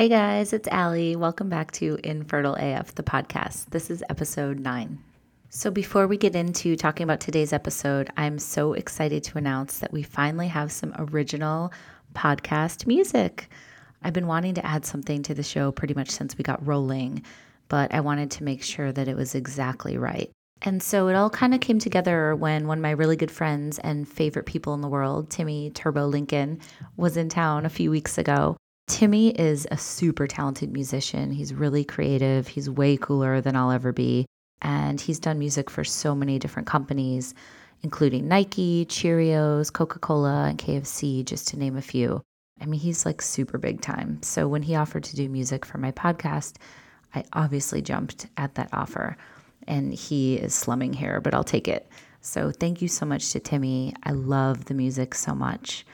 Hey guys, it's Ali. Welcome back to Infertile AF, the podcast. This is episode nine. So, before we get into talking about today's episode, I'm so excited to announce that we finally have some original podcast music. I've been wanting to add something to the show pretty much since we got rolling, but I wanted to make sure that it was exactly right. And so it all kind of came together when one of my really good friends and favorite people in the world, Timmy Turbo Lincoln, was in town a few weeks ago. Timmy is a super talented musician. He's really creative. He's way cooler than I'll ever be. And he's done music for so many different companies, including Nike, Cheerios, Coca Cola, and KFC, just to name a few. I mean, he's like super big time. So when he offered to do music for my podcast, I obviously jumped at that offer. And he is slumming here, but I'll take it. So thank you so much to Timmy. I love the music so much.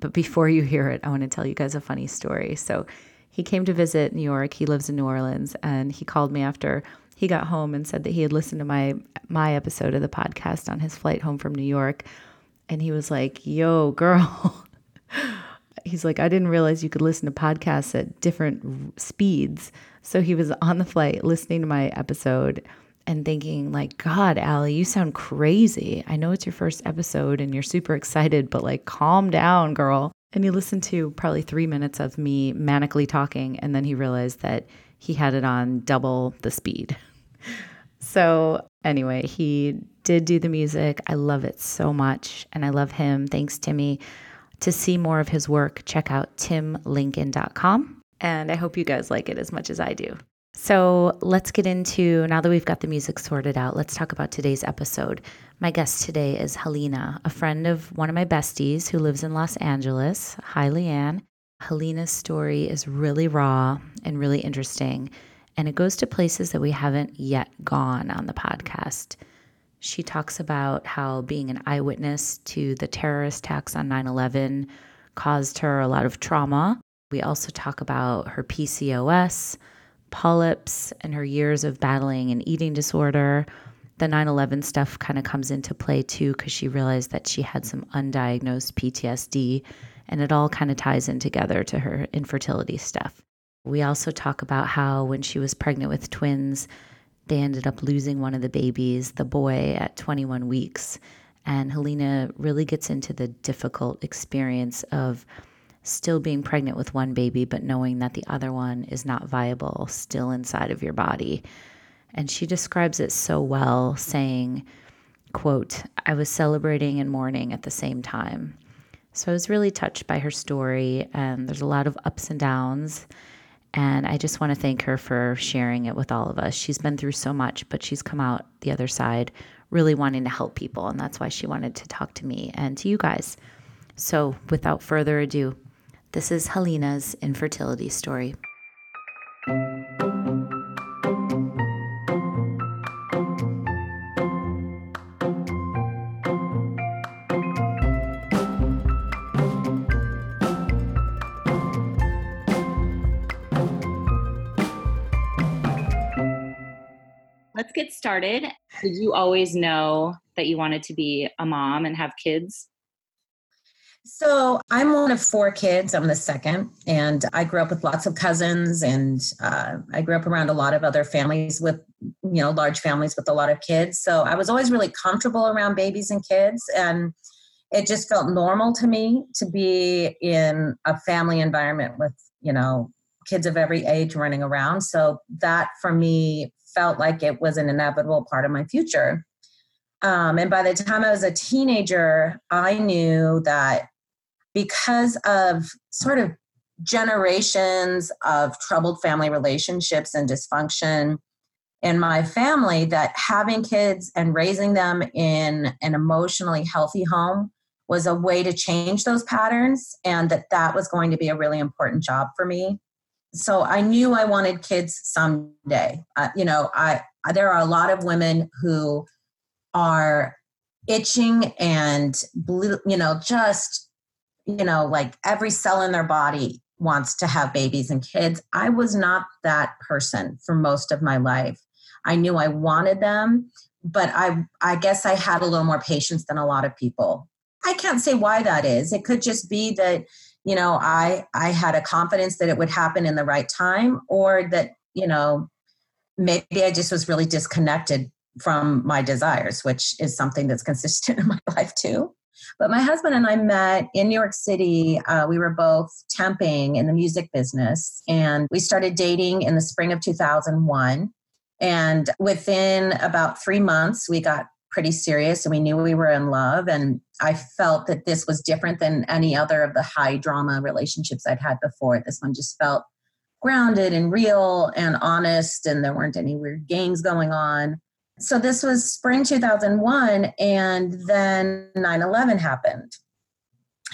But before you hear it, I want to tell you guys a funny story. So he came to visit New York. He lives in New Orleans, and he called me after he got home and said that he had listened to my my episode of the podcast on his flight home from New York, and he was like, "Yo, girl." He's like, I didn't realize you could listen to podcasts at different speeds. So he was on the flight listening to my episode and thinking like god Ali you sound crazy. I know it's your first episode and you're super excited but like calm down girl. And he listened to probably three minutes of me manically talking and then he realized that he had it on double the speed. So anyway he did do the music. I love it so much and i love him. Thanks timmy. To see more of his work check out timlincoln.com and i hope you guys like it as much as i do so let's get into now that we've got the music sorted out, let's talk about today's episode. My guest today is Halina, a friend of one of my besties who lives in Los Angeles. Hi, Leanne. Halina's story is really raw and really interesting, and it goes to places that we haven't yet gone on the podcast. She talks about how being an eyewitness to the terrorist attacks on 9 11 caused her a lot of trauma. We also talk about her PCOS polyps and her years of battling an eating disorder. The 9 11 stuff kind of comes into play too because she realized that she had some undiagnosed PTSD, and it all kind of ties in together to her infertility stuff. We also talk about how when she was pregnant with twins, they ended up losing one of the babies, the boy, at 21 weeks. And Halina really gets into the difficult experience of still being pregnant with one baby, but knowing that the other one is not viable, still inside of your body. And she describes it so well, saying, quote, I was celebrating and mourning at the same time. So I was really touched by her story, and there's a lot of ups and downs. And I just want to thank her for sharing it with all of us. She's been through so much, but she's come out the other side really wanting to help people. And that's why she wanted to talk to me and to you guys. So without further ado, this is Halina's infertility story. Let's get started. Did you always know that you wanted to be a mom and have kids? So I'm one of four kids. I'm the second, and I grew up with lots of cousins, and uh, I grew up around a lot of other families with, you know, large families with a lot of kids. So I was always really comfortable around babies and kids, and it just felt normal to me to be in a family environment with, you know, kids of every age running around. So that for me felt like it was an inevitable part of my future. Um, and by the time I was a teenager, I knew that because of sort of generations of troubled family relationships and dysfunction in my family, that having kids and raising them in an emotionally healthy home was a way to change those patterns and that that was going to be a really important job for me. So i knew i wanted kids someday. Uh, you know I, I there are a lot of women who are itching and blue, you know just you know like every cell in their body wants to have babies and kids. I was not that person for most of my life. I knew i wanted them but i i guess i had a little more patience than a lot of people. I can't say why that is. It could just be that you know i i had a confidence that it would happen in the right time or that you know maybe i just was really disconnected from my desires which is something that's consistent in my life too. But my husband and i met in new york city uh, we were both temping in the music business and we started dating in the spring of 2001 and within about three months we got pretty serious and we knew we were in love and i felt that this was different than any other of the high drama relationships i'd had before. This one just felt grounded and real and honest and there weren't any weird games going on so this was spring 2001 and then 9-11 happened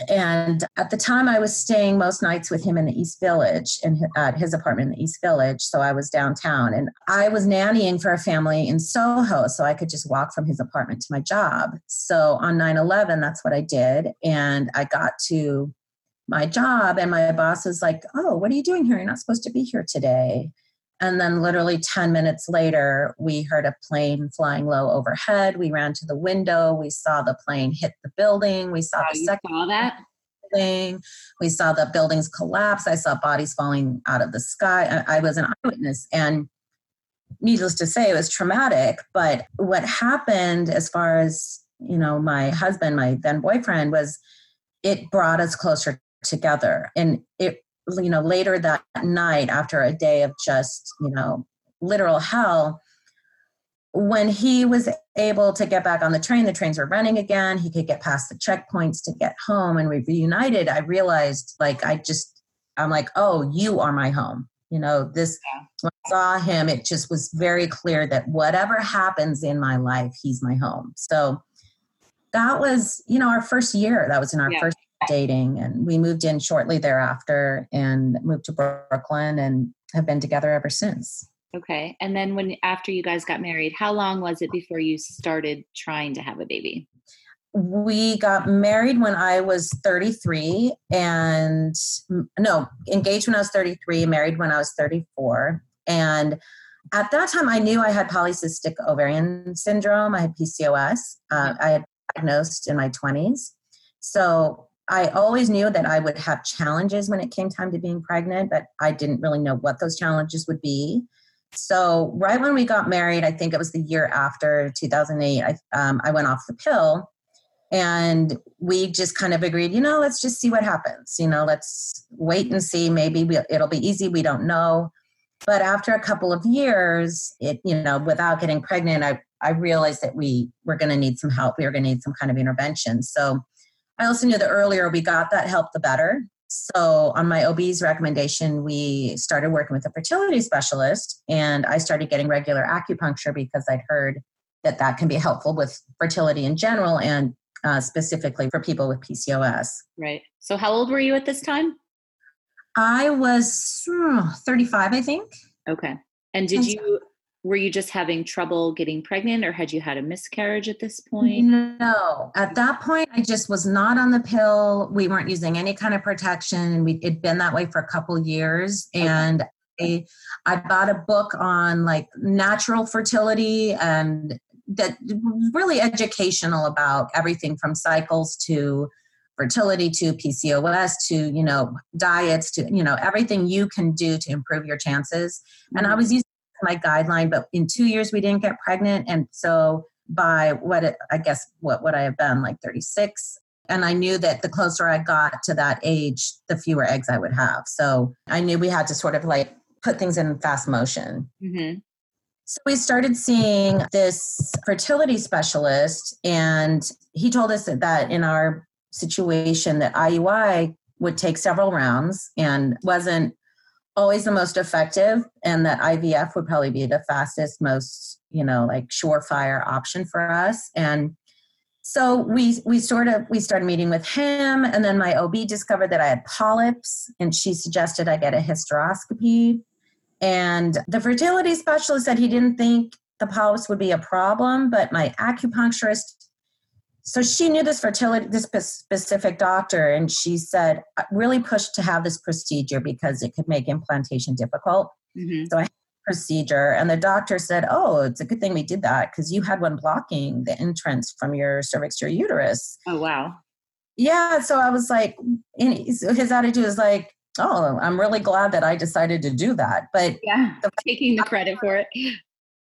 and at the time, I was staying most nights with him in the East Village, in at his apartment in the East Village. So I was downtown, and I was nannying for a family in Soho, so I could just walk from his apartment to my job. So on 9/11, that's what I did, and I got to my job, and my boss was like, "Oh, what are you doing here? You're not supposed to be here today." And then, literally 10 minutes later, we heard a plane flying low overhead. We ran to the window. We saw the plane hit the building. We saw wow, the second saw that thing. We saw the buildings collapse. I saw bodies falling out of the sky. I, I was an eyewitness. And needless to say, it was traumatic. But what happened, as far as you know, my husband, my then boyfriend, was it brought us closer together. And it you know later that night after a day of just you know literal hell when he was able to get back on the train the trains were running again he could get past the checkpoints to get home and we reunited i realized like i just i'm like oh you are my home. You know this when i saw him it just was very clear that whatever happens in my life he's my home. So that was you know our first year. That was in our yeah. first dating and we moved in shortly thereafter and moved to Brooklyn and have been together ever since. Okay. And then when after you guys got married, how long was it before you started trying to have a baby? We got married when I was 33 and no, engaged when I was 33, married when I was 34. And at that time, I knew I had polycystic ovarian syndrome. I had PCOS. Uh, I had diagnosed in my 20s. So I always knew that I would have challenges when it came time to being pregnant, but I didn't really know what those challenges would be. So, right when we got married, I think it was the year after 2008, I, um, I went off the pill and we just kind of agreed, you know, let's just see what happens. You know, let's wait and see. Maybe we, it'll be easy. We don't know. But after a couple of years, it, you know, without getting pregnant, I, I realized that we were going to need some help. We were going to need some kind of intervention. So, I also knew the earlier we got that help, the better. So, on my OB's recommendation, we started working with a fertility specialist, and I started getting regular acupuncture because I'd heard that that can be helpful with fertility in general and uh, specifically for people with PCOS. Right. So, how old were you at this time? I was hmm, 35, I think. Okay. And did you were you just having trouble getting pregnant or had you had a miscarriage at this point? No. At that point, I just was not on the pill. We weren't using any kind of protection. And we, it'd been that way for a couple years. And I, I bought a book on like natural fertility and that was really educational about everything from cycles to fertility to PCOS to you know diets to you know everything you can do to improve your chances. And I mm-hmm. was using my guideline, but in two years we didn't get pregnant. And so by what it, I guess what would I have been like 36? And I knew that the closer I got to that age, the fewer eggs I would have. So I knew we had to sort of like put things in fast motion. Mm-hmm. So we started seeing this fertility specialist, and he told us that, that in our situation that IUI would take several rounds and wasn't always the most effective and that IVF would probably be the fastest, most, you know, like surefire option for us. And so we we sort of we started meeting with him and then my OB discovered that I had polyps and she suggested I get a hysteroscopy. And the fertility specialist said he didn't think the polyps would be a problem, but my acupuncturist so she knew this fertility this specific doctor and she said really pushed to have this procedure because it could make implantation difficult mm-hmm. so i had procedure and the doctor said oh it's a good thing we did that because you had one blocking the entrance from your cervix to your uterus oh wow yeah, so I was like, his attitude is like, oh, I'm really glad that I decided to do that. But yeah, the, taking the credit for it.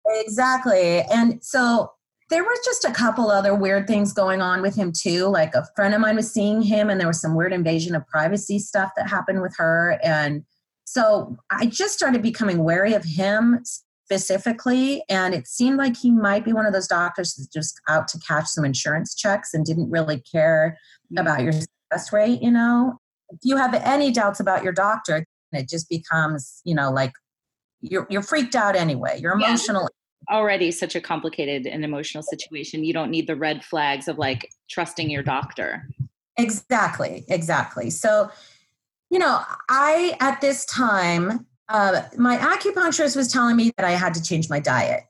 Exactly. And so there was just a couple other weird things going on with him too. Like a friend of mine was seeing him, and there was some weird invasion of privacy stuff that happened with her. And so I just started becoming wary of him specifically. And it seemed like he might be one of those doctors that's just out to catch some insurance checks and didn't really care mm-hmm. about your success rate, you know? If you have any doubts about your doctor, it just becomes, you know, like you're you're freaked out anyway. You're emotional. Yeah. Already such a complicated and emotional situation. You don't need the red flags of like trusting your doctor. Exactly, exactly. So, you know, I at this time uh, my acupuncturist was telling me that I had to change my diet.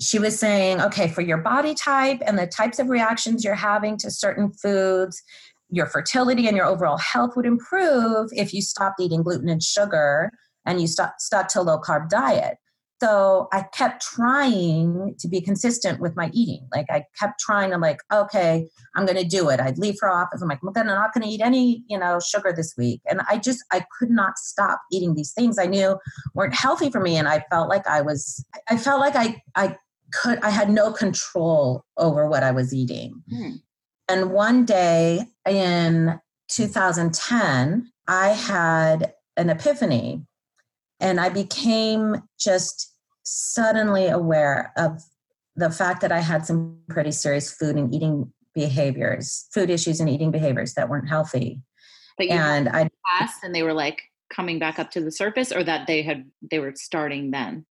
She was saying, okay, for your body type and the types of reactions you're having to certain foods, your fertility and your overall health would improve if you stopped eating gluten and sugar and you stuck, stuck to a low carb diet. So I kept trying to be consistent with my eating. Like I kept trying to like, okay, I'm going to do it. I'd leave for office. I'm like, "Look, I'm not going to eat any, you know, sugar this week. And I just, I could not stop eating these things I knew weren't healthy for me. And I felt like I was, I felt like I, I could, I had no control over what I was eating. Hmm. And one day in 2010, I had an epiphany and I became just suddenly aware of the fact that I had some pretty serious food and eating behaviors, food issues and eating behaviors that weren't healthy. and I passed and they were like coming back up to the surface or that they had they were starting then.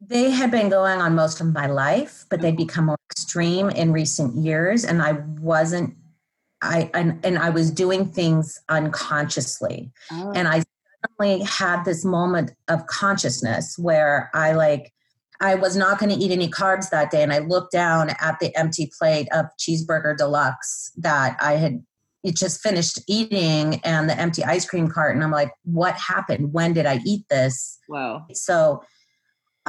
They had been going on most of my life, but they'd mm-hmm. become more extreme in recent years and I wasn't I and, and I was doing things unconsciously. Oh. And I suddenly had this moment of consciousness where I like I was not going to eat any carbs that day and I looked down at the empty plate of cheeseburger deluxe that I had it just finished eating and the empty ice cream cart and I'm like what happened? When did I eat this? Wow. So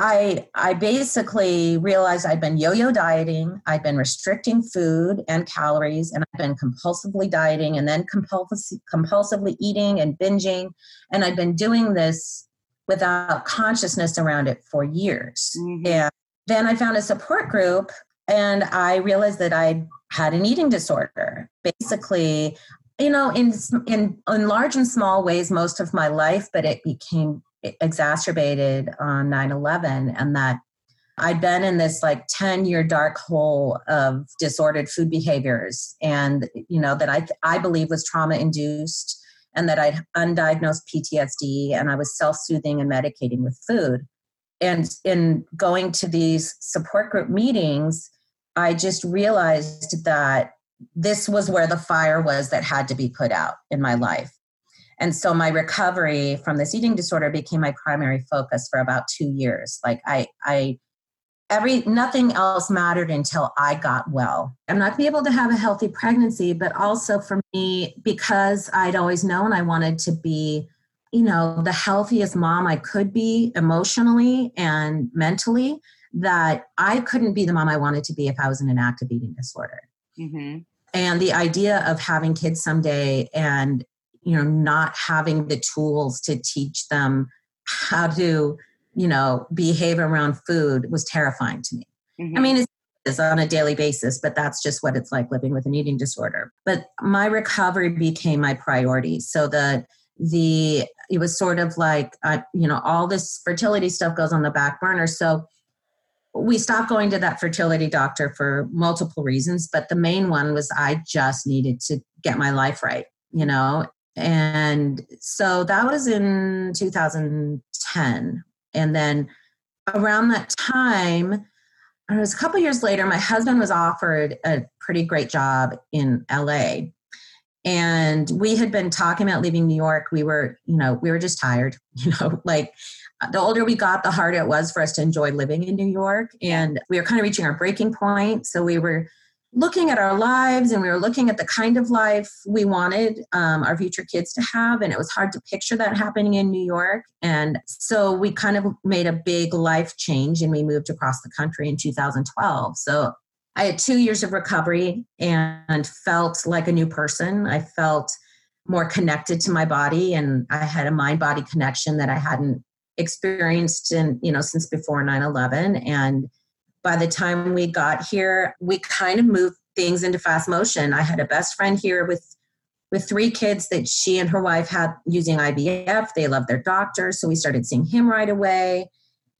I I basically realized I'd been yo-yo dieting, I'd been restricting food and calories, and I'd been compulsively dieting and then compulsively compulsively eating and binging, and I'd been doing this without consciousness around it for years. Mm-hmm. And then I found a support group, and I realized that I had an eating disorder. Basically, you know, in in in large and small ways, most of my life, but it became exacerbated on 9-11 and that I'd been in this like 10 year dark hole of disordered food behaviors and you know that I I believe was trauma induced and that I'd undiagnosed PTSD and I was self-soothing and medicating with food. And in going to these support group meetings, I just realized that this was where the fire was that had to be put out in my life. And so my recovery from this eating disorder became my primary focus for about two years. Like I, I, every nothing else mattered until I got well. I'm not be able to have a healthy pregnancy, but also for me because I'd always known I wanted to be, you know, the healthiest mom I could be emotionally and mentally. That I couldn't be the mom I wanted to be if I was in an active eating disorder. Mm-hmm. And the idea of having kids someday and you know not having the tools to teach them how to you know behave around food was terrifying to me. Mm-hmm. i mean it's, on a daily basis but that's just what it's like living with an eating disorder. But my recovery became my priority so the the it was sort of like uh, you know all this fertility stuff goes on the back burner. So we stopped going to that fertility doctor for multiple reasons but the main one was i just needed to get my life right you know and so that was in 2010. And then around that time, it was a couple years later, my husband was offered a pretty great job in LA. And we had been talking about leaving New York. We were, you know, we were just tired, you know, like the older we got, the harder it was for us to enjoy living in New York. And we were kind of reaching our breaking point. So we were looking at our lives and we were looking at the kind of life we wanted um, our future kids to have and it was hard to picture that happening in new york. And so we kind of made a big life change and we moved across the country in 2012 so I had two years of recovery and felt like a new person. I felt more connected to my body and I had a mind body connection that I hadn't experienced in, you know, since before 9/11 and by the time we got here, we kind of moved things into fast motion. I had a best friend here with with three kids that she and her wife had using IVF. They loved their doctor, so we started seeing him right away.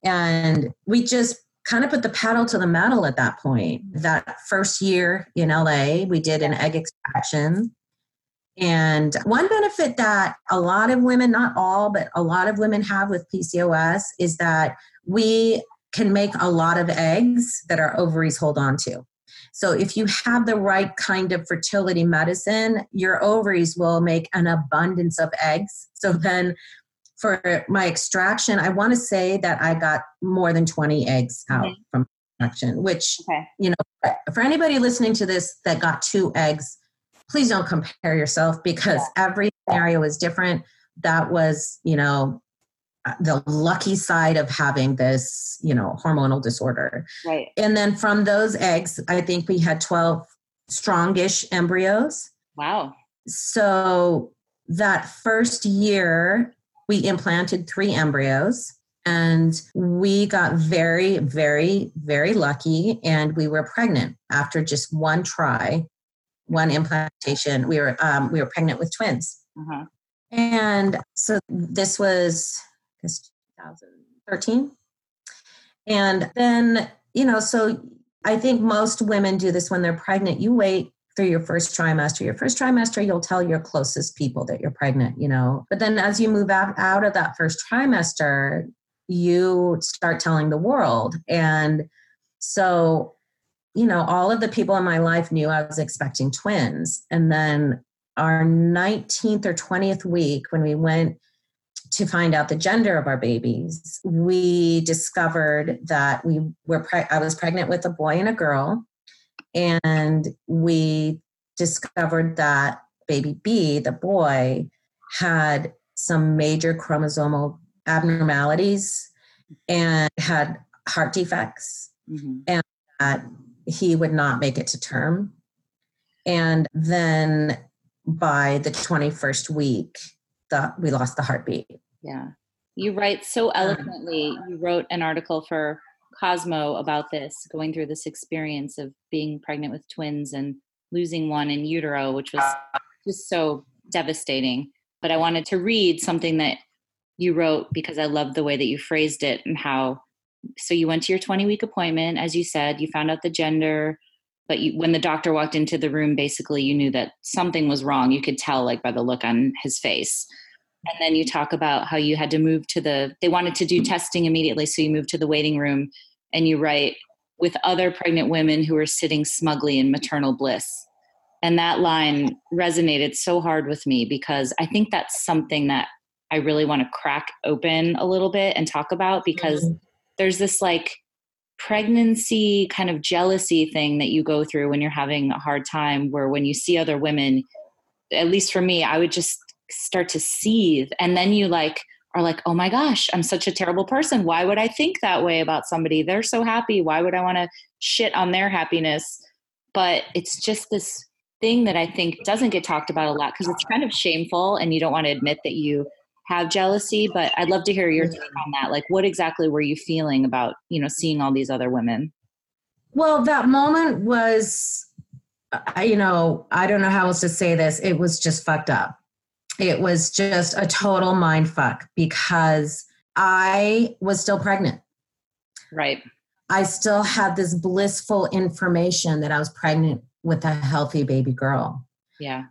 And we just kind of put the pedal to the metal at that point. That first year in LA, we did an egg extraction. And one benefit that a lot of women, not all, but a lot of women have with PCOS is that we can make a lot of eggs that our ovaries hold on to. So if you have the right kind of fertility medicine, your ovaries will make an abundance of eggs. So then for my extraction, I want to say that I got more than 20 eggs out mm-hmm. from extraction, which, okay. you know, for anybody listening to this that got two eggs, please don't compare yourself because yeah. every scenario is different. That was, you know, the lucky side of having this, you know, hormonal disorder. Right. And then from those eggs, I think we had 12 strongish embryos. Wow. So that first year, we implanted three embryos and we got very, very, very lucky and we were pregnant after just one try, one implantation. We were, um, we were pregnant with twins. Uh-huh. And so this was 2013. And then, you know, so I think most women do this when they're pregnant. You wait through your first trimester. Your first trimester, you'll tell your closest people that you're pregnant, you know. But then as you move out, out of that first trimester, you start telling the world. And so, you know, all of the people in my life knew I was expecting twins. And then our 19th or 20th week, when we went to find out the gender of our babies, we discovered that we were pre- I was pregnant with a boy and a girl, and we discovered that baby B, the boy, had some major chromosomal abnormalities and had heart defects, mm-hmm. and that he would not make it to term. And then by the 21st week, the we lost the heartbeat. Yeah. You write so eloquently. You wrote an article for Cosmo about this, going through this experience of being pregnant with twins and losing one in utero, which was just so devastating. But I wanted to read something that you wrote because I loved the way that you phrased it and how. So you went to your 20 week appointment, as you said, you found out the gender, but you, when the doctor walked into the room, basically you knew that something was wrong. You could tell, like by the look on his face. And then you talk about how you had to move to the, they wanted to do testing immediately. So you moved to the waiting room and you write, with other pregnant women who were sitting smugly in maternal bliss. And that line resonated so hard with me because I think that's something that I really want to crack open a little bit and talk about because mm-hmm. there's this like pregnancy kind of jealousy thing that you go through when you're having a hard time where when you see other women at least for me I would just start to seethe and then you like are like oh my gosh i'm such a terrible person. Why would i think that way about somebody? They're so happy. Why would i want to shit on their happiness? But it's just this thing that i think doesn't get talked about a lot because it's kind of shameful and you don't want to admit that you have jealousy but i'd love to hear your take on that. Like what exactly were you feeling about you know seeing all these other women? Well that moment was uh, you know i don't know how else to say this. It was just fucked up it was just a total mind fuck because I was still pregnant. Right. I still had this blissful information that I was pregnant with a healthy baby girl. Yeah.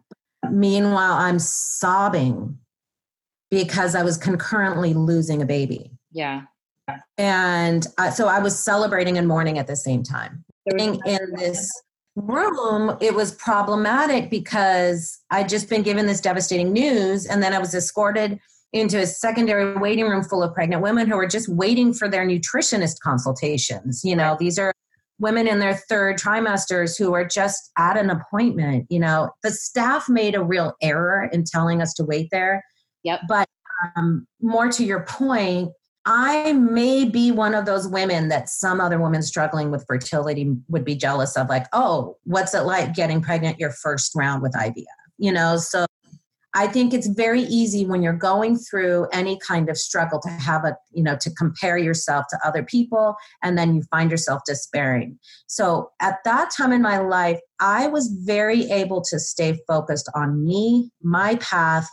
Meanwhile, I'm sobbing because I was concurrently losing a baby. Yeah. And uh, so I was celebrating and mourning at the same time. In this room, it was problematic because I'd just been given this devastating news, and then I was escorted into a secondary waiting room full of pregnant women who were just waiting for their nutritionist consultations. You know, these are women in their third trimesters who are just at an appointment. You know, the staff made a real error in telling us to wait there. Yep. But um, more to your point, I may be one of those women that some other women struggling with fertility would be jealous of, like, oh, what's it like getting pregnant your first round with IVF? You know, so I think it's very easy when you're going through any kind of struggle to have a, you know, to compare yourself to other people and then you find yourself despairing. So at that time in my life, I was very able to stay focused on me, my path,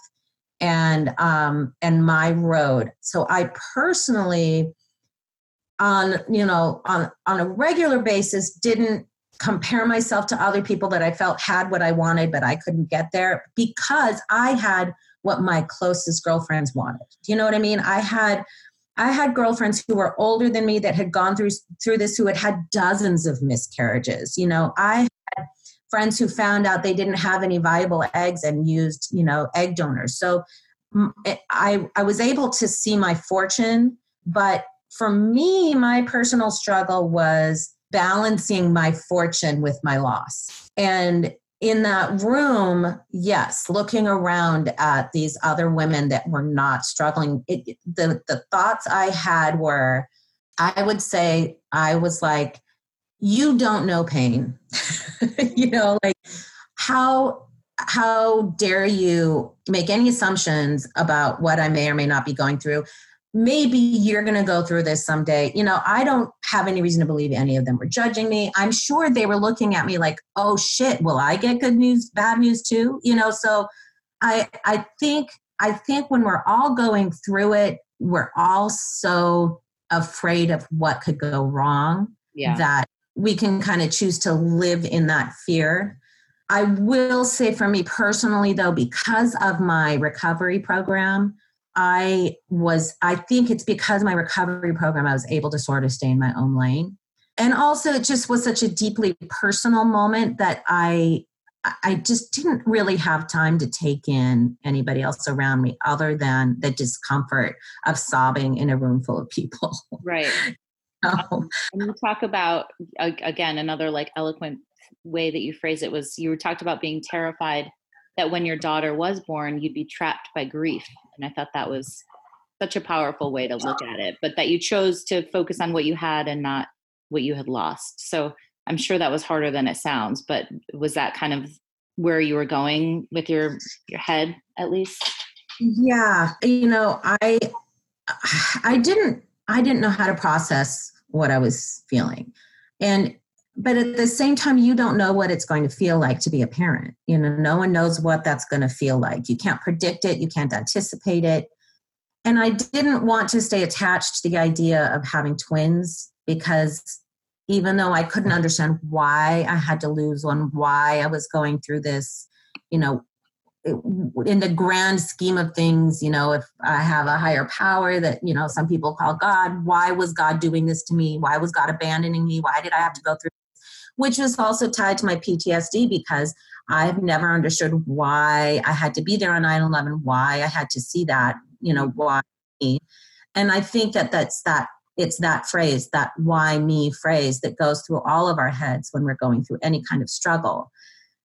and um, and my road. So I personally, on you know on on a regular basis, didn't compare myself to other people that I felt had what I wanted, but I couldn't get there because I had what my closest girlfriends wanted. Do you know what I mean? I had I had girlfriends who were older than me that had gone through through this who had had dozens of miscarriages. You know, I friends who found out they didn't have any viable eggs and used, you know, egg donors. So eh, I I was able to see my fortune, but for me my personal struggle was balancing my fortune with my loss. And in that room, yes, looking around at these other women that were not struggling, it, the, the thoughts I had were, I would say, I was like, you don't know pain. you know, like how how dare you make any assumptions about what I may or may not be going through? maybe you're going to go through this someday. You know, I don't have any reason to believe any of them were judging me. I'm sure they were looking at me like, "Oh shit, will I get good news, bad news too?" You know, so I I think I think when we're all going through it, we're all so afraid of what could go wrong yeah. that we can kind of choose to live in that fear. I will say for me personally though because of my recovery program, I was, I think it's because my recovery program, I was able to sort of stay in my own lane. And also, it just was such a deeply personal moment that I, I just didn't really have time to take in anybody else around me other than the discomfort of sobbing in a room full of people. Right. Um, and you talk about, again, another like eloquent way that you phrase it was you talked about being terrified that when your daughter was born, you'd be trapped by grief. And I thought that was such a powerful way to look at it, but that you chose to focus on what you had and not what you had lost. So I'm sure that was harder than it sounds, but was that kind of where you were going with your your head at least? Yeah, you know, I I didn't I didn't know how to process what I was feeling. And but at the same time you don't know what it's going to feel like to be a parent. You know no one knows what that's going to feel like. You can't predict it. You can't anticipate it. And i didn't want to stay attached to the idea of having twins because even though i couldn't understand why i had to lose one why i was going through this you know in the grand scheme of things you know if i have a higher power that you know some people call god why was god doing this to me why was god abandoning me why did i have to go through this? which was also tied to my PTSD because I've never understood why I had to be there on 9 11, why I had to see that, you know, mm-hmm. why me. And I think that that's that, it's that phrase, that why me phrase that goes through all of our heads when we're going through any kind of struggle.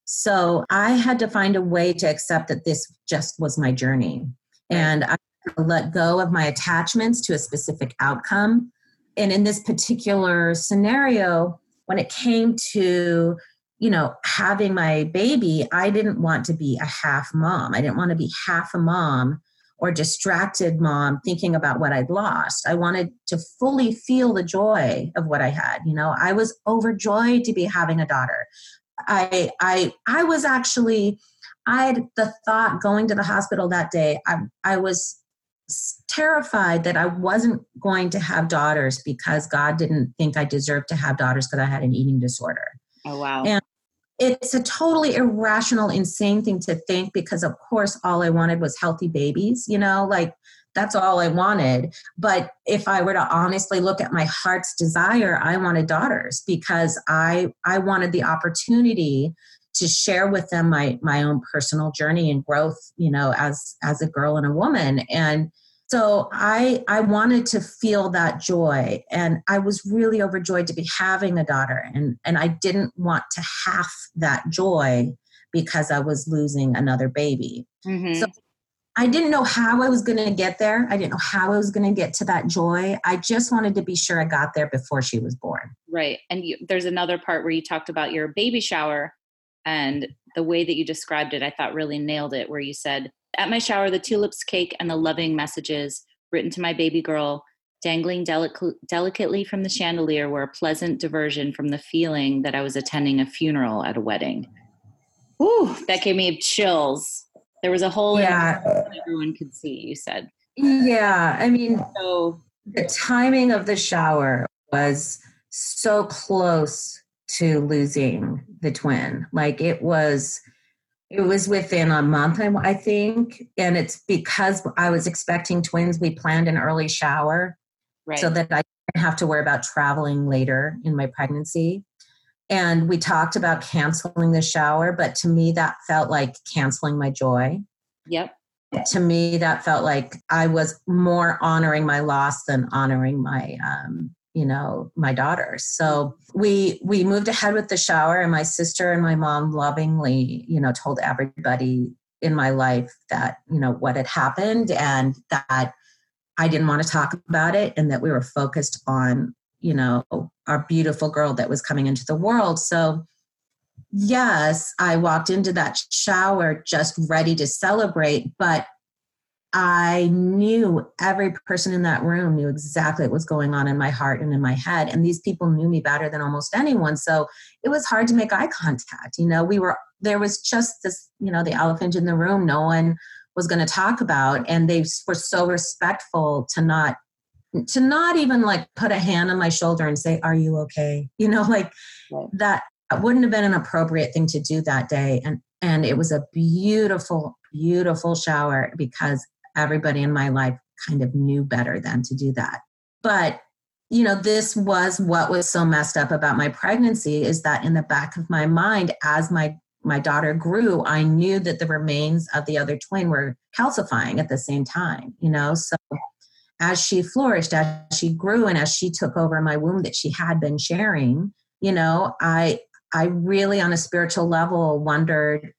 So I had to find a way to accept that this just was my journey. And I let go of my attachments to a specific outcome. And in this particular scenario, when it came to you know having my baby i didn't want to be a half mom. I didn't want to be half a mom or distracted mom thinking about what i'd lost. I wanted to fully feel the joy of what i had you know. I was overjoyed to be having a daughter i i i was actually i had the thought going to the hospital that day i i was terrified that I wasn't going to have daughters because God didn't think I deserved to have daughters because I had an eating disorder. Oh, wow. And it's a totally irrational, insane thing to think because, of course, all I wanted was healthy babies, you know, like that's all I wanted. But if I were to honestly look at my heart's desire, I wanted daughters because I I wanted the opportunity to share with them my my own personal journey and growth, you know, as as a girl and a woman. And so i i wanted to feel that joy and i was really overjoyed to be having a daughter and and i didn't want to half that joy because i was losing another baby mm-hmm. so I didn't know how I was going to get there. I didn't know how I was going to get to that joy. I just wanted to be sure I got there before she was born. Right. And you, there's another part where you talked about your baby shower and the way that you described it, I thought really nailed it, where you said, At my shower, the tulips cake and the loving messages written to my baby girl, dangling delic- delicately from the chandelier, were a pleasant diversion from the feeling that I was attending a funeral at a wedding. Ooh, that gave me chills. There was a hole yeah. in everyone could see, you said. Yeah. I mean, so the timing of the shower was so close to losing the twin. Like it was, it was within a month, I think. And it's because I was expecting twins, we planned an early shower right. so that I didn't have to worry about traveling later in my pregnancy. And we talked about canceling the shower, but to me, that felt like canceling my joy. Yep. To me, that felt like I was more honoring my loss than honoring my um, you know my daughter so we we moved ahead with the shower and my sister and my mom lovingly you know told everybody in my life that you know what had happened and that i didn't want to talk about it and that we were focused on you know our beautiful girl that was coming into the world so yes i walked into that shower just ready to celebrate but I knew every person in that room knew exactly what was going on in my heart and in my head. And these people knew me better than almost anyone. So it was hard to make eye contact. You know, we were, there was just this, you know, the elephant in the room no one was going to talk about. And they were so respectful to not, to not even like put a hand on my shoulder and say, Are you okay? You know, like right. that wouldn't have been an appropriate thing to do that day. And, and it was a beautiful, beautiful shower because everybody in my life kind of knew better than to do that. But you know, this was what was so messed up about my pregnancy is that in the back of my mind, as my my daughter grew, I knew that the remains of the other twin were calcifying at the same time, you know. So as she flourished, as she grew, and as she took over my womb that she had been sharing, you know, I I really on a spiritual level wondered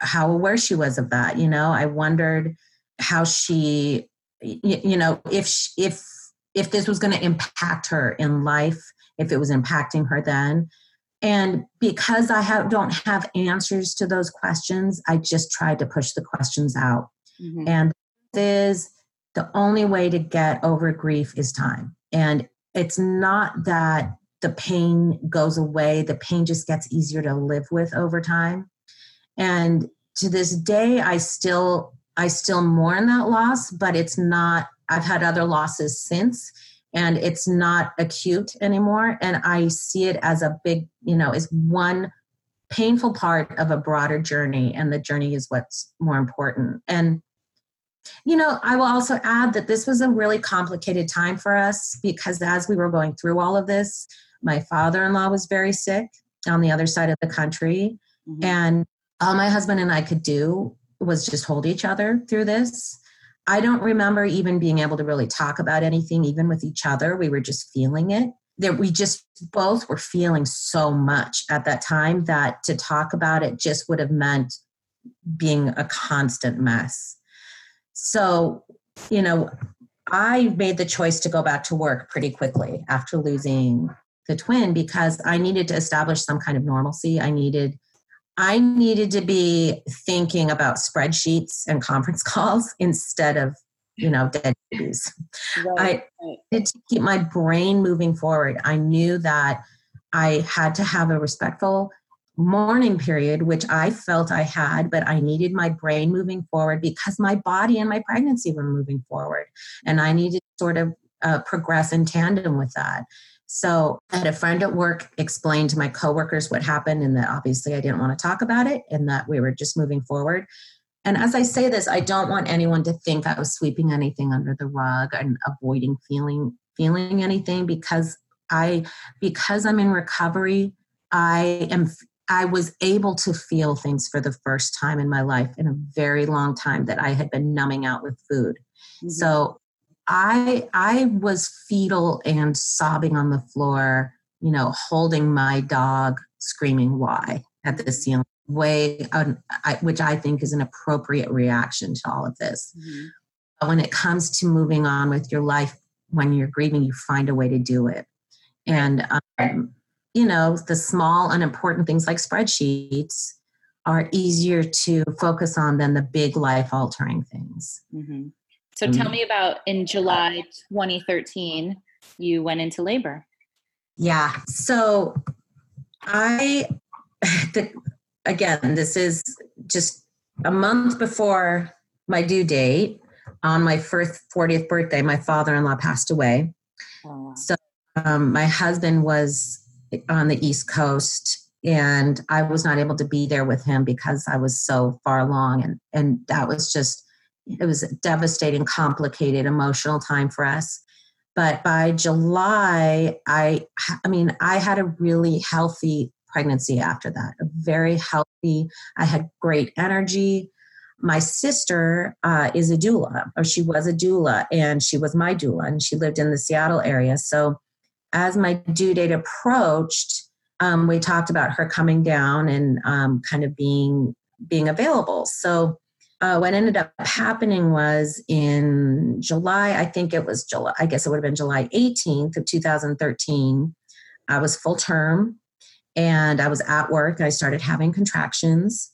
how aware she was of that. You know, I wondered how she you know if she, if if this was going to impact her in life if it was impacting her then and because i have don't have answers to those questions i just tried to push the questions out mm-hmm. and is the only way to get over grief is time and it's not that the pain goes away the pain just gets easier to live with over time and to this day i still I still mourn that loss, but it's not, I've had other losses since and it's not acute anymore. And I see it as a big, you know, is one painful part of a broader journey. And the journey is what's more important. And, you know, I will also add that this was a really complicated time for us because as we were going through all of this, my father in law was very sick on the other side of the country. Mm-hmm. And all my husband and I could do was just hold each other through this. I don't remember even being able to really talk about anything, even with each other. We were just feeling it. That we just both were feeling so much at that time that to talk about it just would have meant being a constant mess. So, you know, I made the choice to go back to work pretty quickly after losing the twin because I needed to establish some kind of normalcy. I needed I needed to be thinking about spreadsheets and conference calls instead of, you know, dead babies. Right. I needed to keep my brain moving forward. I knew that I had to have a respectful mourning period, which I felt I had, but I needed my brain moving forward because my body and my pregnancy were moving forward. And I needed to sort of uh, progress in tandem with that. So I had a friend at work explain to my coworkers what happened and that obviously I didn't want to talk about it and that we were just moving forward. And as I say this, I don't want anyone to think I was sweeping anything under the rug and avoiding feeling feeling anything because I because I'm in recovery, I am I was able to feel things for the first time in my life in a very long time that I had been numbing out with food. Mm-hmm. So I I was fetal and sobbing on the floor, you know, holding my dog, screaming why at the ceiling way, um, I, which I think is an appropriate reaction to all of this. Mm-hmm. But when it comes to moving on with your life, when you're grieving, you find a way to do it. And, um, you know, the small, unimportant things like spreadsheets are easier to focus on than the big life altering things. Mm-hmm. So tell me about in July 2013, you went into labor. Yeah. So I, the, again, this is just a month before my due date. On my first 40th birthday, my father in law passed away. Oh, wow. So um, my husband was on the East Coast and I was not able to be there with him because I was so far along. And, and that was just, it was a devastating, complicated, emotional time for us. But by July, I, I mean, I had a really healthy pregnancy after that, a very healthy, I had great energy. My sister uh, is a doula, or she was a doula, and she was my doula, and she lived in the Seattle area. So as my due date approached, um, we talked about her coming down and um, kind of being being available. So uh, what ended up happening was in July, I think it was July, I guess it would have been July 18th of 2013. I was full term and I was at work. I started having contractions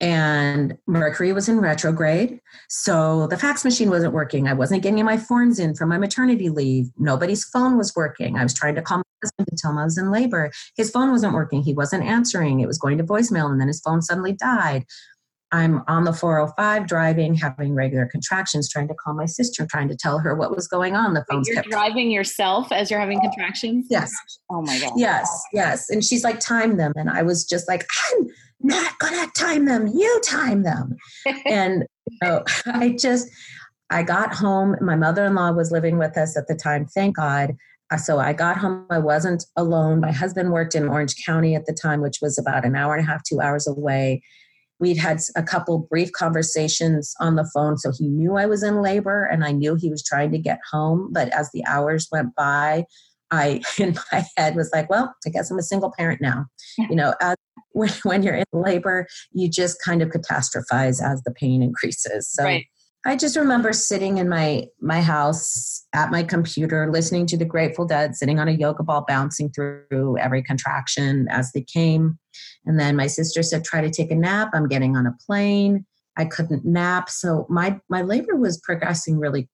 and Mercury was in retrograde. So the fax machine wasn't working. I wasn't getting my forms in from my maternity leave. Nobody's phone was working. I was trying to call my husband to tell him I was in labor. His phone wasn't working. He wasn't answering. It was going to voicemail and then his phone suddenly died. I'm on the 405 driving, having regular contractions, trying to call my sister, trying to tell her what was going on. The phone. You're kept driving yourself as you're having contractions. Yes. Oh my god. Yes, yes. And she's like, time them, and I was just like, I'm not gonna time them. You time them. and you know, I just, I got home. My mother-in-law was living with us at the time. Thank God. Uh, so I got home. I wasn't alone. My husband worked in Orange County at the time, which was about an hour and a half, two hours away We'd had a couple brief conversations on the phone, so he knew I was in labor and I knew he was trying to get home. But as the hours went by, I, in my head, was like, well, I guess I'm a single parent now. You know, as, when, when you're in labor, you just kind of catastrophize as the pain increases. So right. I just remember sitting in my my house at my computer, listening to the Grateful Dead, sitting on a yoga ball, bouncing through every contraction as they came. And then my sister said, "Try to take a nap." I'm getting on a plane. I couldn't nap, so my my labor was progressing really,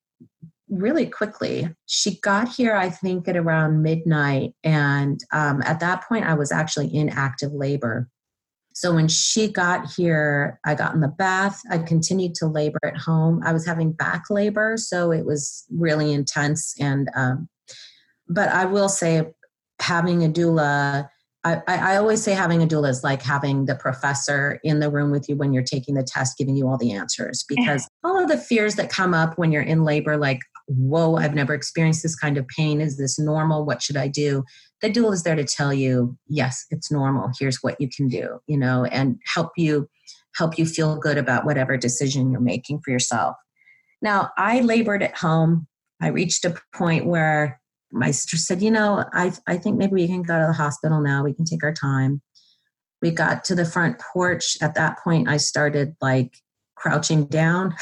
really quickly. She got here, I think, at around midnight, and um, at that point, I was actually in active labor. So when she got here, I got in the bath. I continued to labor at home. I was having back labor, so it was really intense. And um, but I will say, having a doula. I, I, always say having a doula is like having the professor in the room with you when you're taking the test, giving you all the answers. Because all of the fears that come up when you're in labor, like, whoa, I've never experienced this kind of pain. Is this normal? What should I do? the doula is there to tell you yes it's normal. Here's what you can do you know and help you help you feel good about whatever decision you're making for yourself. Now i labored at home. I reached a point where my sister said you know i, I think maybe we can go to the hospital now. We can take our time. We got to the front porch. At that point i started like crouching down.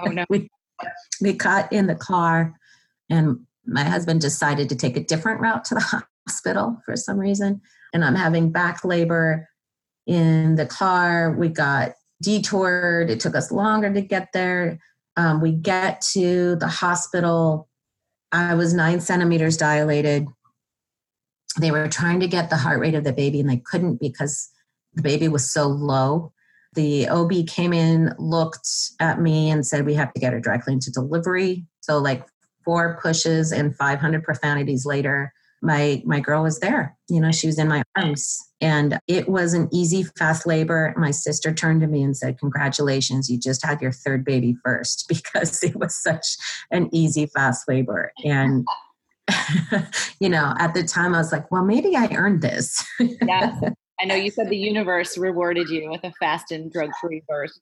Oh no. We, we got in the car and my husband decided to take a different route to the hospital for some reason. And I'm having back labor in the car. We got detoured. It took us longer to get there. Um, we get to the hospital. I was nine centimeters dilated. They were trying to get the heart rate of the baby and they couldn't because the baby was so low. The OB came in, looked at me, and said, We have to get her directly into delivery. So, like four pushes and 500 profanities later, my my girl was there. You know she was in my arms. And it was an easy fast labor. My sister turned to me and said congratulations you just had your third baby first because it was such an easy fast labor. And you know at the time i was like well maybe i earned this i know you said the universe rewarded you with a fast and drug free birth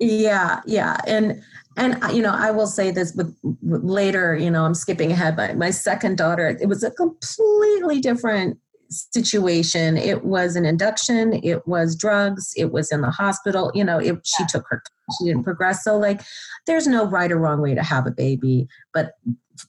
yeah yeah and and you know i will say this with later you know i'm skipping ahead but my second daughter it was a completely different situation. It was an induction, it was drugs, it was in the hospital. You know, it, she took her, she didn't progress. So, like, there's no right or wrong way to have a baby. But,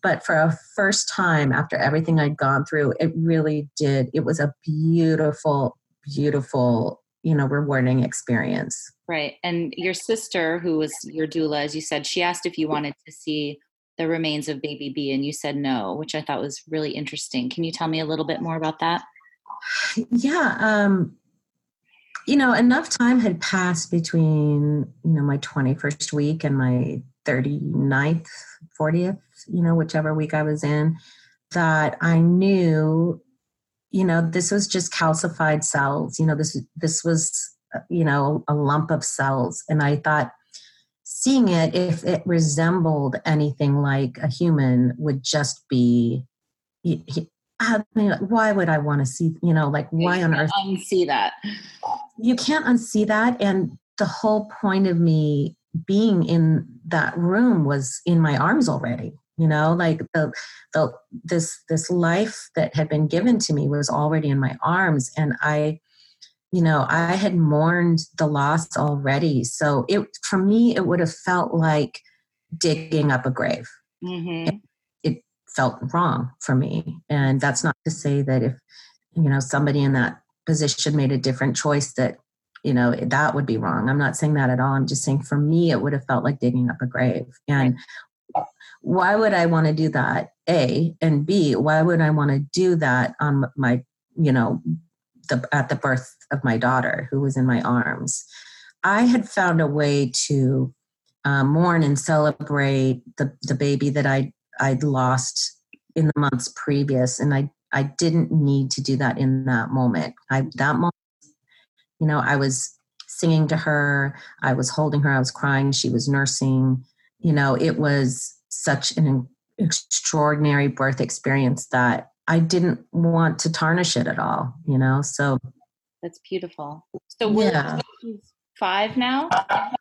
but for a first time after everything I'd gone through, it really did. It was a beautiful, beautiful, you know, rewarding experience. Right. And your sister, who was your doula, as you said, she asked if you wanted to see the remains of baby B and you said no, which I thought was really interesting. Can you tell me a little bit more about that? Yeah. Um, you know, enough time had passed between, you know, my 21st week and my 39th, 40th, you know, whichever week I was in, that I knew, you know, this was just calcified cells. You know, this this was, uh, you know, a lump of cells. And I thought, seeing it if it resembled anything like a human would just be I mean, why would I want to see, you know, like why on earth unsee that? You can't unsee that. And the whole point of me being in that room was in my arms already. You know, like the the this this life that had been given to me was already in my arms. And I you know i had mourned the loss already. So it for me it would have felt like digging up a grave. Mm-hmm. it, it, felt wrong for me. And that's not to say that if you know somebody in that position made a different choice that you know that would be wrong. I'm not saying that at all. I'm just saying for me it would have felt like digging up a grave. And right. why would i want to do that? A and b why would i want to do that on my you know the, at the birth of my daughter who was in my arms. I had found a way to uh, mourn and celebrate the, the baby that I I'd lost in the months previous, and I I didn't need to do that in that moment. I that moment, you know, I was singing to her, I was holding her, I was crying, she was nursing. You know, it was such an extraordinary birth experience that I didn't want to tarnish it at all, you know. So that's beautiful. So yeah. she's five now,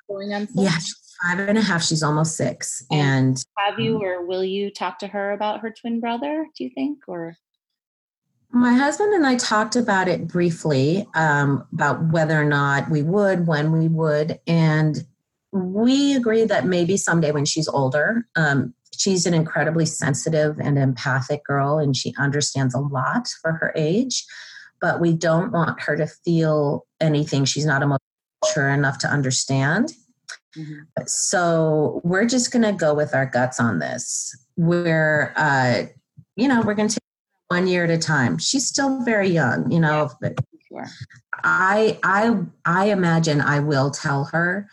going on six? Yeah, five and a half. She's almost six. And, and have you or will you talk to her about her twin brother? Do you think or? My husband and I talked about it briefly um, about whether or not we would, when we would, and we agreed that maybe someday when she's older, um, she's an incredibly sensitive and empathic girl and she understands a lot for her age but we don't want her to feel anything she's not mature enough to understand mm-hmm. so we're just going to go with our guts on this we're uh, you know we're going to take one year at a time she's still very young you know yeah, sure. i i i imagine i will tell her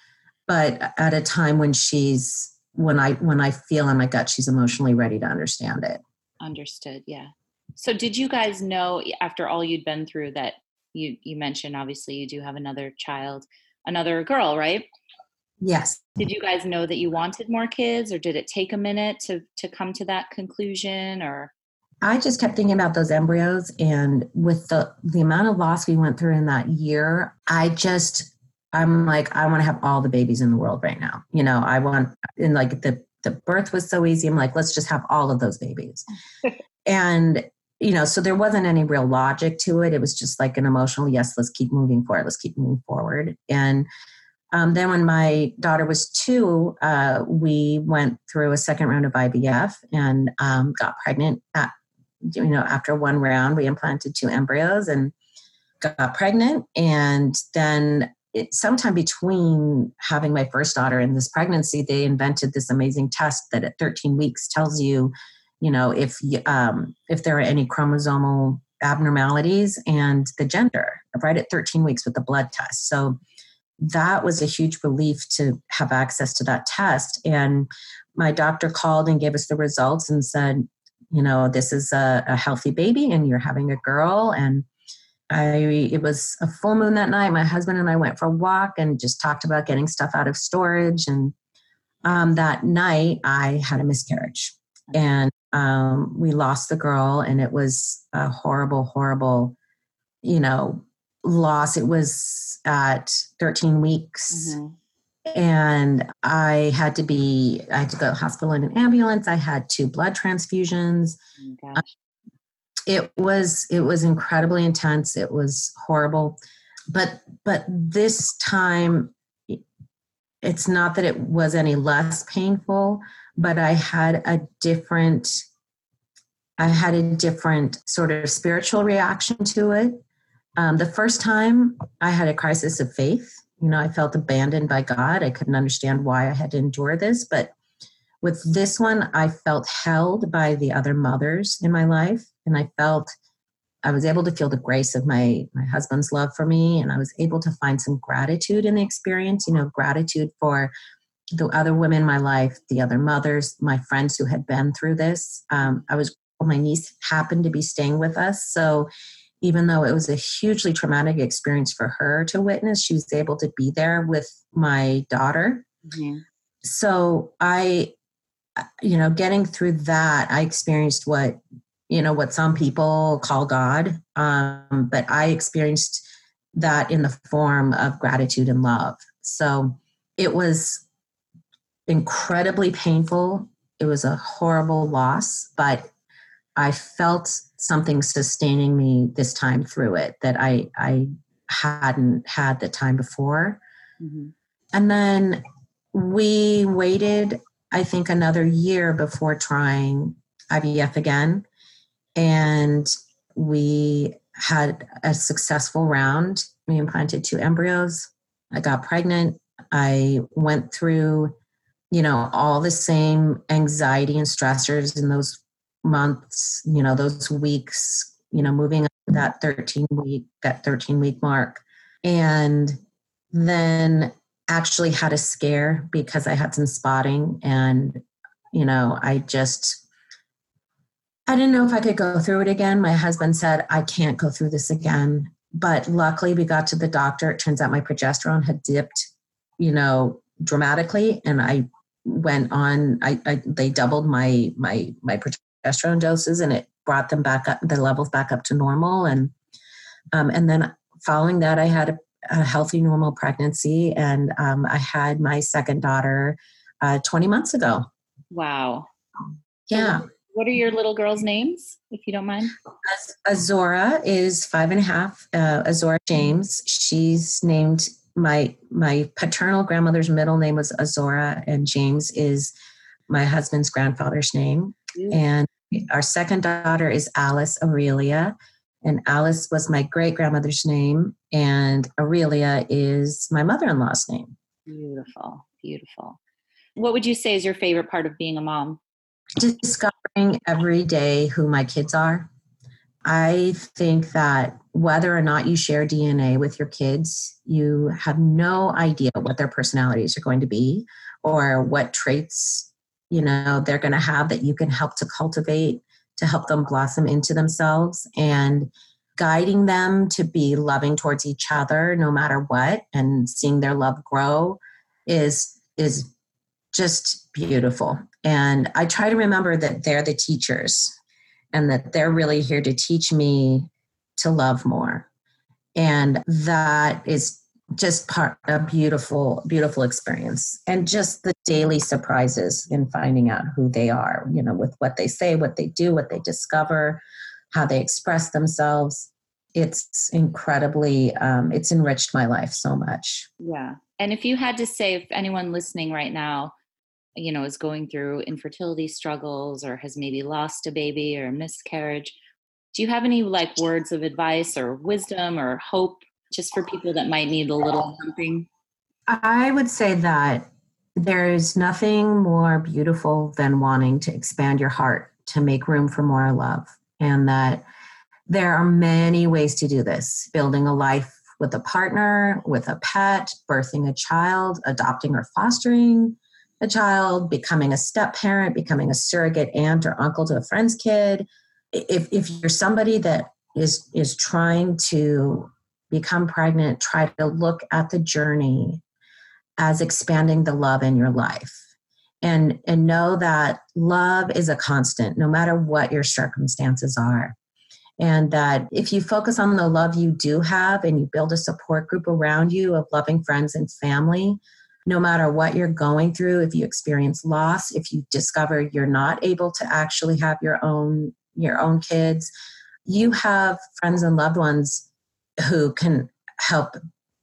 but at a time when she's when I when I feel in my gut she's emotionally ready to understand it. Understood. Yeah. So did you guys know after all you'd been through that you you mentioned obviously you do have another child, another girl, right? Yes. Did you guys know that you wanted more kids or did it take a minute to to come to that conclusion or I just kept thinking about those embryos and with the the amount of loss we went through in that year, I just I'm like, I want to have all the babies in the world right now. You know, I want, and like the, the birth was so easy. I'm like, let's just have all of those babies. and, you know, so there wasn't any real logic to it. It was just like an emotional, yes, let's keep moving forward. Let's keep moving forward. And um, then when my daughter was two, uh, we went through a second round of IVF and um, got pregnant at, you know, after one round, we implanted two embryos and got pregnant. And then it, sometime between having my first daughter and this pregnancy, they invented this amazing test that at 13 weeks tells you, you know, if um, if there are any chromosomal abnormalities and the gender right at 13 weeks with the blood test. So that was a huge relief to have access to that test. And my doctor called and gave us the results and said, you know, this is a, a healthy baby and you're having a girl and I it was a full moon that night. My husband and I went for a walk and just talked about getting stuff out of storage. And um, that night, I had a miscarriage, and um, we lost the girl, and it was a horrible, horrible, you know, loss. It was at 13 weeks. Mm-hmm. And I had to be, I had to go to the hospital in an ambulance. I had two blood transfusions. Oh it was it was incredibly intense. It was horrible. But but this time it's not that it was any less painful but i had a different i had a different sort of spiritual reaction to it. Um, the first time i had a crisis of faith. You know i felt abandoned by god. I couldn't understand why i had to endure this but with this one i felt held by the other mothers in my life and i felt I was able to feel the grace of my my husband's love for me, and I was able to find some gratitude in the experience. You know, gratitude for the other women in my life, the other mothers, my friends who had been through this. Um, I was my niece happened to be staying with us, so even though it was a hugely traumatic experience for her to witness, she was able to be there with my daughter. Mm-hmm. So I, you know, getting through that, I experienced what you know what some people call god um, but i experienced that in the form of gratitude and love. So it was incredibly painful. It was a horrible loss but i felt something sustaining me this time through it that i i hadn't had the time before. Mm-hmm. and then we waited i think another year before trying ivf again and we had a successful round. We implanted two embryos. I got pregnant. I went through, you know, all the same anxiety and stressors in those months, you know, those weeks, you know, moving that 13 week, that 13 week mark. And then actually had a scare because I had some spotting and, you know, I just I didn't know if I could go through it again. My husband said, I can't go through this again. But luckily, we got to the doctor. It turns out my progesterone had dipped, you know, dramatically. And I went on, I, I they doubled my, my, my progesterone doses and it brought them back up, the levels back up to normal. And, um, and then following that, I had a, a healthy, normal pregnancy. And um, I had my second daughter uh, 20 months ago. Wow. Yeah. What are your little girls' names, if you don't mind? Azora is five and a half. Uh, Azora James. She's named my my paternal grandmother's middle name was Azora, and James is my husband's grandfather's name. Mm-hmm. And our second daughter is Alice Aurelia, and Alice was my great grandmother's name, and Aurelia is my mother in law's name. Beautiful, beautiful. What would you say is your favorite part of being a mom? discovering every day who my kids are. I think that whether or not you share DNA with your kids, you have no idea what their personalities are going to be or what traits, you know, they're going to have that you can help to cultivate to help them blossom into themselves and guiding them to be loving towards each other no matter what and seeing their love grow is is just beautiful and I try to remember that they're the teachers and that they're really here to teach me to love more. And that is just part a beautiful, beautiful experience. And just the daily surprises in finding out who they are, you know, with what they say, what they do, what they discover, how they express themselves. It's incredibly, um, it's enriched my life so much. Yeah. And if you had to say, if anyone listening right now you know is going through infertility struggles or has maybe lost a baby or a miscarriage do you have any like words of advice or wisdom or hope just for people that might need a little something i would say that there's nothing more beautiful than wanting to expand your heart to make room for more love and that there are many ways to do this building a life with a partner with a pet birthing a child adopting or fostering a child, becoming a step parent, becoming a surrogate aunt or uncle to a friend's kid. If, if you're somebody that is, is trying to become pregnant, try to look at the journey as expanding the love in your life. And, and know that love is a constant no matter what your circumstances are. And that if you focus on the love you do have and you build a support group around you of loving friends and family, no matter what you're going through if you experience loss if you discover you're not able to actually have your own your own kids you have friends and loved ones who can help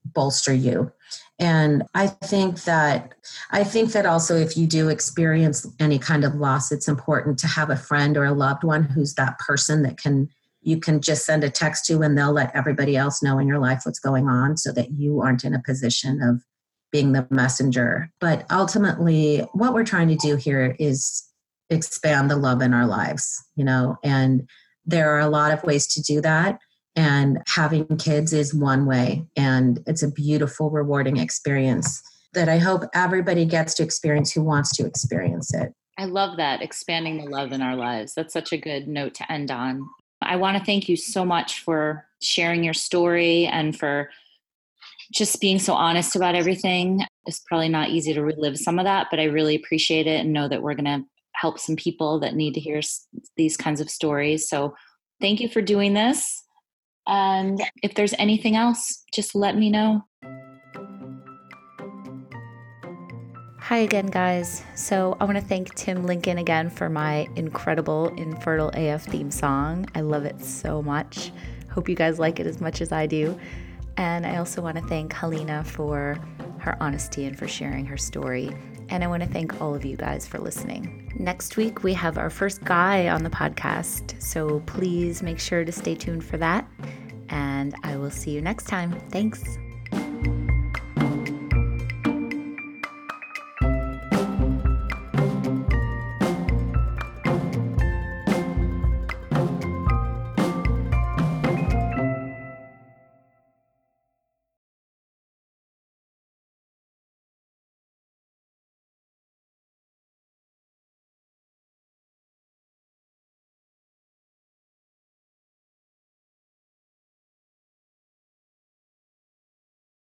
bolster you. And i think that i think that also if you do experience any kind of loss it's important to have a friend or a loved one who's that person that can you can just send a text to and they'll let everybody else know in your life what's going on so that you aren't in a position of being the messenger. But ultimately what we're trying to do here is expand the love in our lives you know and there are a lot of ways to do that and having kids is one way, and it's a beautiful, rewarding experience that I hope everybody gets to experience who wants to experience it. I love that, expanding the love in our lives. That's such a good note to end on. I want to thank you so much for sharing your story and for just being so honest about everything. It's probably not easy to relive some of that, but I really appreciate it and know that we're going to help some people that need to hear these kinds of stories. So, thank you for doing this. And if there's anything else, just let me know. Hi again, guys. So, I want to thank Tim Lincoln again for my incredible Infertile AF theme song. I love it so much. Hope you guys like it as much as I do. And I also want to thank Halina for her honesty and for sharing her story. And I want to thank all of you guys for listening. Next week, we have our first guy on the podcast. So please make sure to stay tuned for that. And I will see you next time. Thanks.